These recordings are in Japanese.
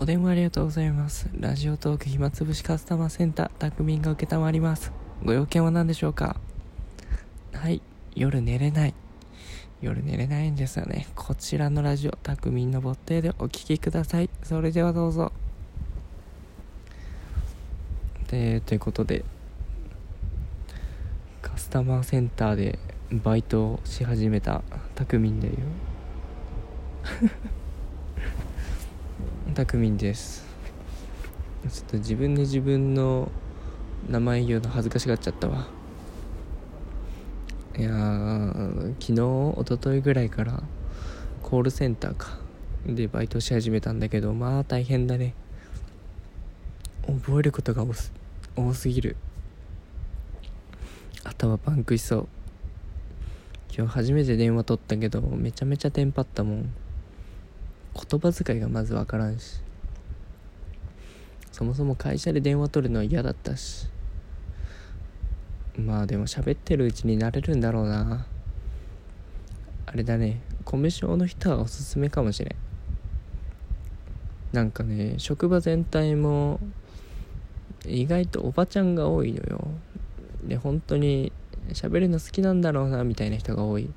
お電話ありがとうございます。ラジオトーク暇つぶしカスタマーセンター、たくみんが受けたまります。ご用件は何でしょうか？はい、夜寝れない。夜寝れないんですよね。こちらのラジオ、たくみんのボッテでお聞きください。それではどうぞ。で、ということで、カスタマーセンターでバイトをし始めたたくみんだよ。たくみんです。ちょっと自分で自分の名前言うの恥ずかしがっちゃったわ。いやー昨日一昨日ぐらいからコールセンターか。でバイトし始めたんだけどまあ大変だね。覚えることが多す多すぎる。頭パンクしそう。今日初めて電話取ったけどめちゃめちゃテンパったもん。言葉遣いがまず分からんし。そもそも会社で電話取るのは嫌だったし。まあでも喋ってるうちになれるんだろうな。あれだね。米症の人はおすすめかもしれん。なんかね職場全体も意外とおばちゃんが多いのよ。で本当に喋るの好きなんだろうなみたいな人が多い。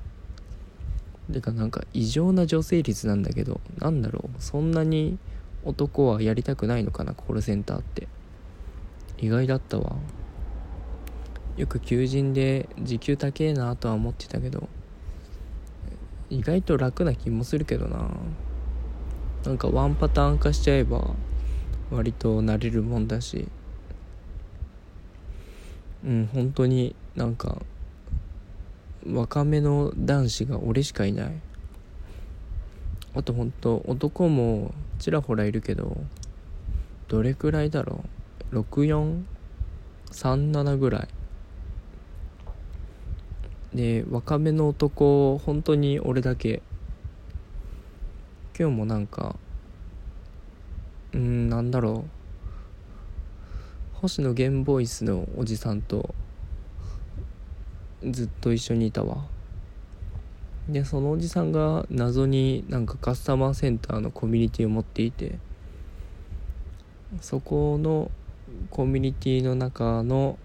てかなんか異常な女性率なんだけどなんだろうそんなに男はやりたくないのかなコールセンターって。意外だったわ。よく求人で時給高えなとは思ってたけど意外と楽な気もするけどな。なんかワンパターン化しちゃえば割と慣れるもんだし。うん本当になんか若めの男子が俺しかいない。あとほんと男もちらほらいるけどどれくらいだろう？6437ぐらい。で若めの男本当に俺だけ。今日もなんかうんなんだろう。星野源ボイスのおじさんとずっと一緒にいたわ。でそのおじさんが謎になんかカスタマーセンターのコミュニティを持っていてそこのコミュニティの中の、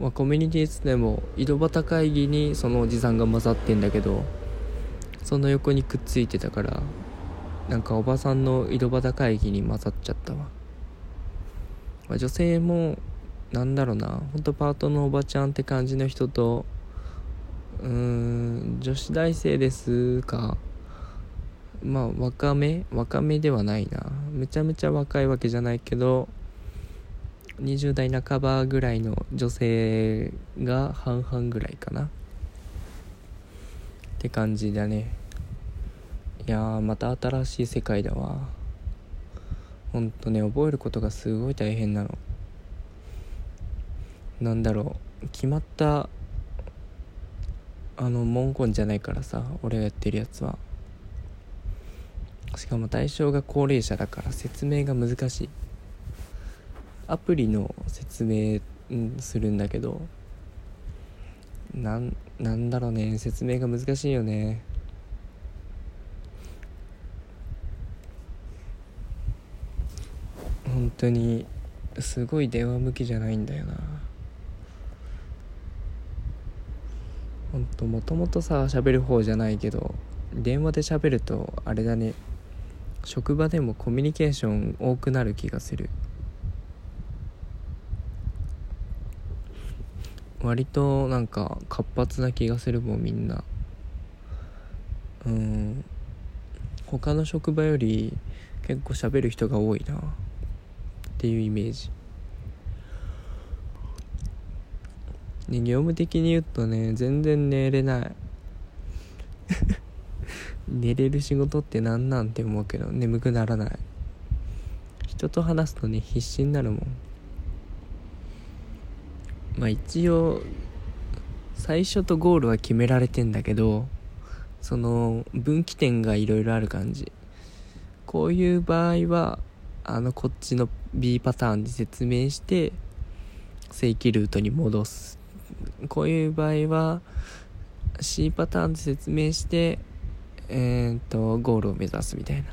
まあ、コミュニティつっても井戸端会議にそのおじさんが混ざってんだけどその横にくっついてたからなんかおばさんの井戸端会議に混ざっちゃったわ、まあ、女性もなんだろうな。ほんとパートのおばちゃんって感じの人とうーん女子大生ですか。まあ若め若めではないな。めちゃめちゃ若いわけじゃないけど20代半ばぐらいの女性が半々ぐらいかな。って感じだね。いやまた新しい世界だわ。ほんとね覚えることがすごい大変なの。なんだろう。決まったあの文言じゃないからさ俺がやってるやつは。しかも対象が高齢者だから説明が難しい。アプリの説明するんだけどなんなんだろうね。説明が難しいよね。本当にすごい電話向きじゃないんだよなほんともともとさ喋る方じゃないけど電話で喋るとあれだね。職場でもコミュニケーション多くなる気がする。割となんか活発な気がするもんみんな。うん。他の職場より結構喋る人が多いな。っていうイメージ。ね、業務的に言うとね全然寝れない。寝れる仕事って何なんて思うけど眠くならない。人と話すとね必死になるもん。まあ一応最初とゴールは決められてんだけどその分岐点がいろいろある感じ。こういう場合はあのこっちの B パターンで説明して正規ルートに戻す。こういう場合は C パターンで説明してえー、っとゴールを目指すみたいな。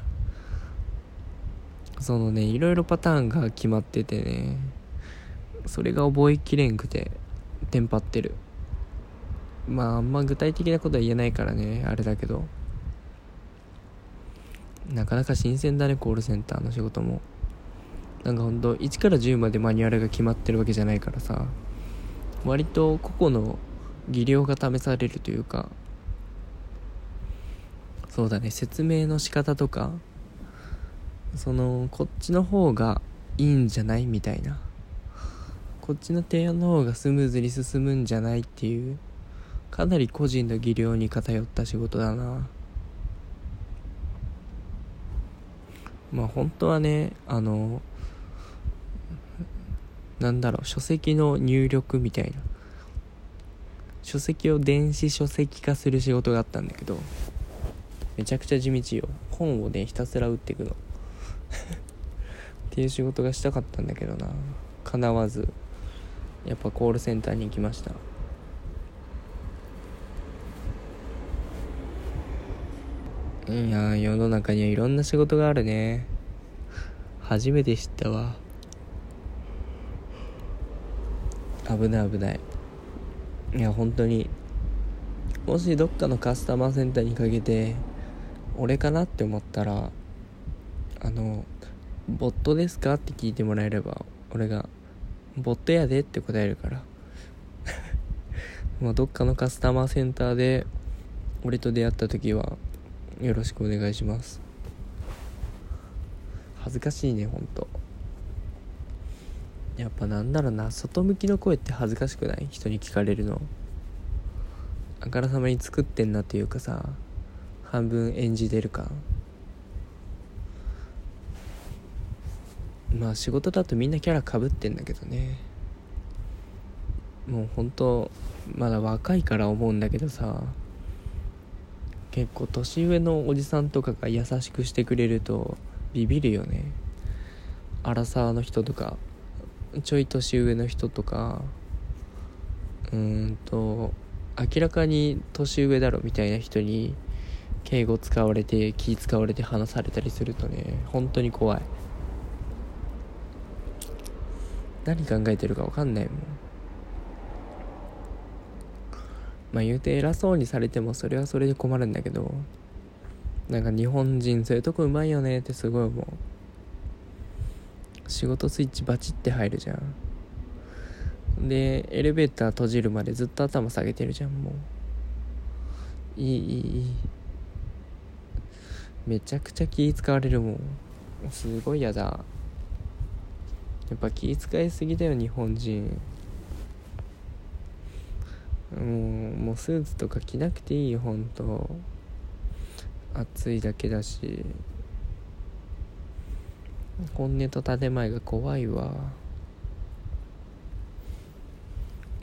そのねいろいろパターンが決まっててねそれが覚えきれんくてテンパってる。まああんま具体的なことは言えないからねあれだけど。なかなか新鮮だねコールセンターの仕事も。なんかほんと1から10までマニュアルが決まってるわけじゃないからさ。割と個々の技量が試されるというかそうだね説明の仕方とかそのこっちの方がいいんじゃないみたいな。こっちの提案の方がスムーズに進むんじゃないっていうかなり個人の技量に偏った仕事だな。まあ本当はねあのなんだろう書籍の入力みたいな。書籍を電子書籍化する仕事があったんだけどめちゃくちゃ地道よ。本をねひたすら打っていくの。っていう仕事がしたかったんだけどな。叶わずやっぱコールセンターに行きました。いや世の中にはいろんな仕事があるね。初めて知ったわ。危ない危ない。いや本当にもしどっかのカスタマーセンターにかけて俺かなって思ったらあの「ボットですか?」って聞いてもらえれば俺が「ボットやで」って答えるから。もうどっかのカスタマーセンターで俺と出会った時はよろしくお願いします。恥ずかしいねほんとやっぱなんだろうな外向きの声って恥ずかしくない？人に聞かれるの。あからさまに作ってんなっていうかさ半分演じてるかまあ仕事だとみんなキャラかぶってんだけどね。もう本当まだ若いから思うんだけどさ結構年上のおじさんとかが優しくしてくれるとビビるよね。アラサーの人とか。ちょい年上の人とかうんと明らかに年上だろみたいな人に敬語使われて気使われて話されたりするとね本当に怖い。何考えてるか分かんないもん。まあ言うて偉そうにされてもそれはそれで困るんだけどなんか日本人そういうとこうまいよねってすごい思う。仕事スイッチバチって入るじゃん。でエレベーター閉じるまでずっと頭下げてるじゃんもう。いいいいいい。めちゃくちゃ気使われるもん。すごい嫌だ。やっぱ気遣いすぎだよ日本人。もうもうスーツとか着なくていいよほんと。暑いだけだし。本音と建前が怖いわ。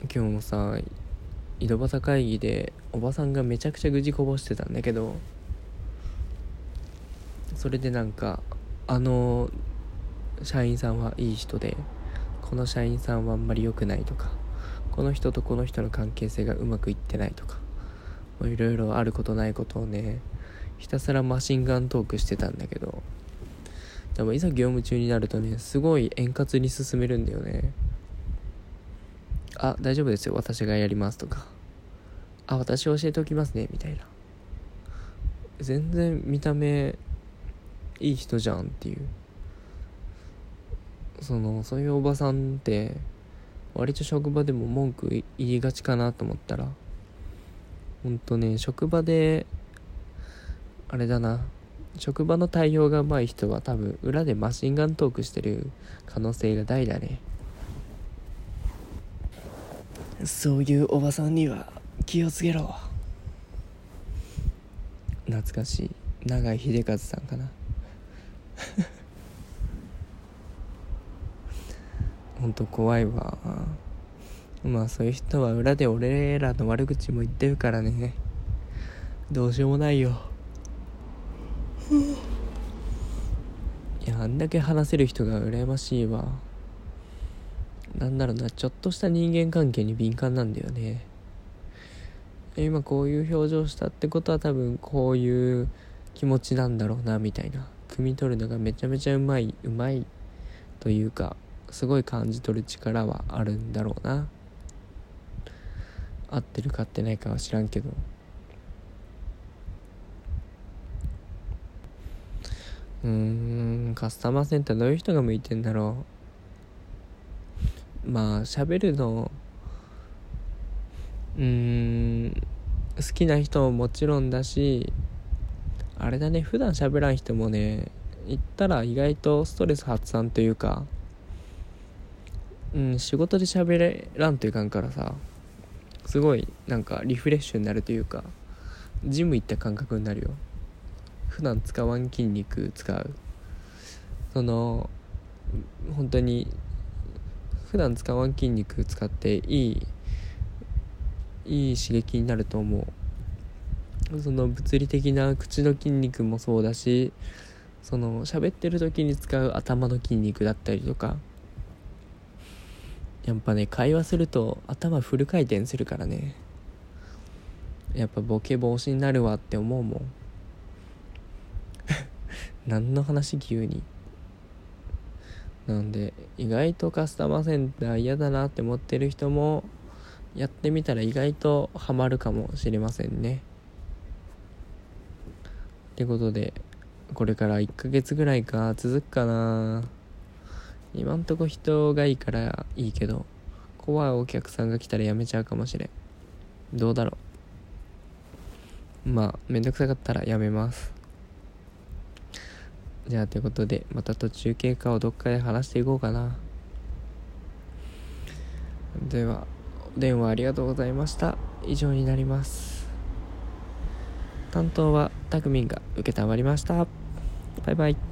今日もさ井戸端会議でおばさんがめちゃくちゃ愚痴こぼしてたんだけどそれでなんかあの社員さんはいい人でこの社員さんはあんまり良くないとかこの人とこの人の関係性がうまくいってないとかいろいろあることないことをねひたすらマシンガントークしてたんだけどでもいざ業務中になるとねすごい円滑に進めるんだよねあ大丈夫ですよ。私がやりますとかあ私教えておきますねみたいな全然見た目いい人じゃんっていう。そのそういうおばさんって割と職場でも文句言いがちかなと思ったらほんとね職場であれだな。職場の対応が上手い人は多分裏でマシンガントークしてる可能性が大だね。そういうおばさんには気をつけろ。懐かしい。永井秀和さんかな。ほんと怖いわ。まあそういう人は裏で俺らの悪口も言ってるからね。どうしようもないよいやあんだけ話せる人が羨ましいわ。なんだろうなちょっとした人間関係に敏感なんだよね。今こういう表情したってことは多分こういう気持ちなんだろうなみたいな。汲み取るのがめちゃめちゃうまいうまいというかすごい感じ取る力はあるんだろうな。合ってるか合ってないかは知らんけど。うんカスタマーセンターどういう人が向いてんだろう。まあ喋るのうーん好きな人ももちろんだしあれだね普段喋らん人もね言ったら意外とストレス発散というかうん仕事で喋らんといかんからさすごいなんかリフレッシュになるというかジム行った感覚になるよ。普段使わん筋肉使う。その本当に普段使わん筋肉使っていいいい刺激になると思う。その物理的な口の筋肉もそうだしその喋ってる時に使う頭の筋肉だったりとかやっぱね会話すると頭フル回転するからね。やっぱボケ防止になるわって思うもん。何の話急に。なんで意外とカスタマーセンター嫌だなって思ってる人もやってみたら意外とハマるかもしれませんね。ってことでこれから1ヶ月ぐらいか続くかな。今んとこ人がいいからいいけど怖いお客さんが来たらやめちゃうかもしれん。どうだろう。まあめんどくさかったらやめます。じゃあということでまた途中経過をどっかで話していこうかな。ではお電話ありがとうございました。以上になります。担当はたくみんが承りました。バイバイ。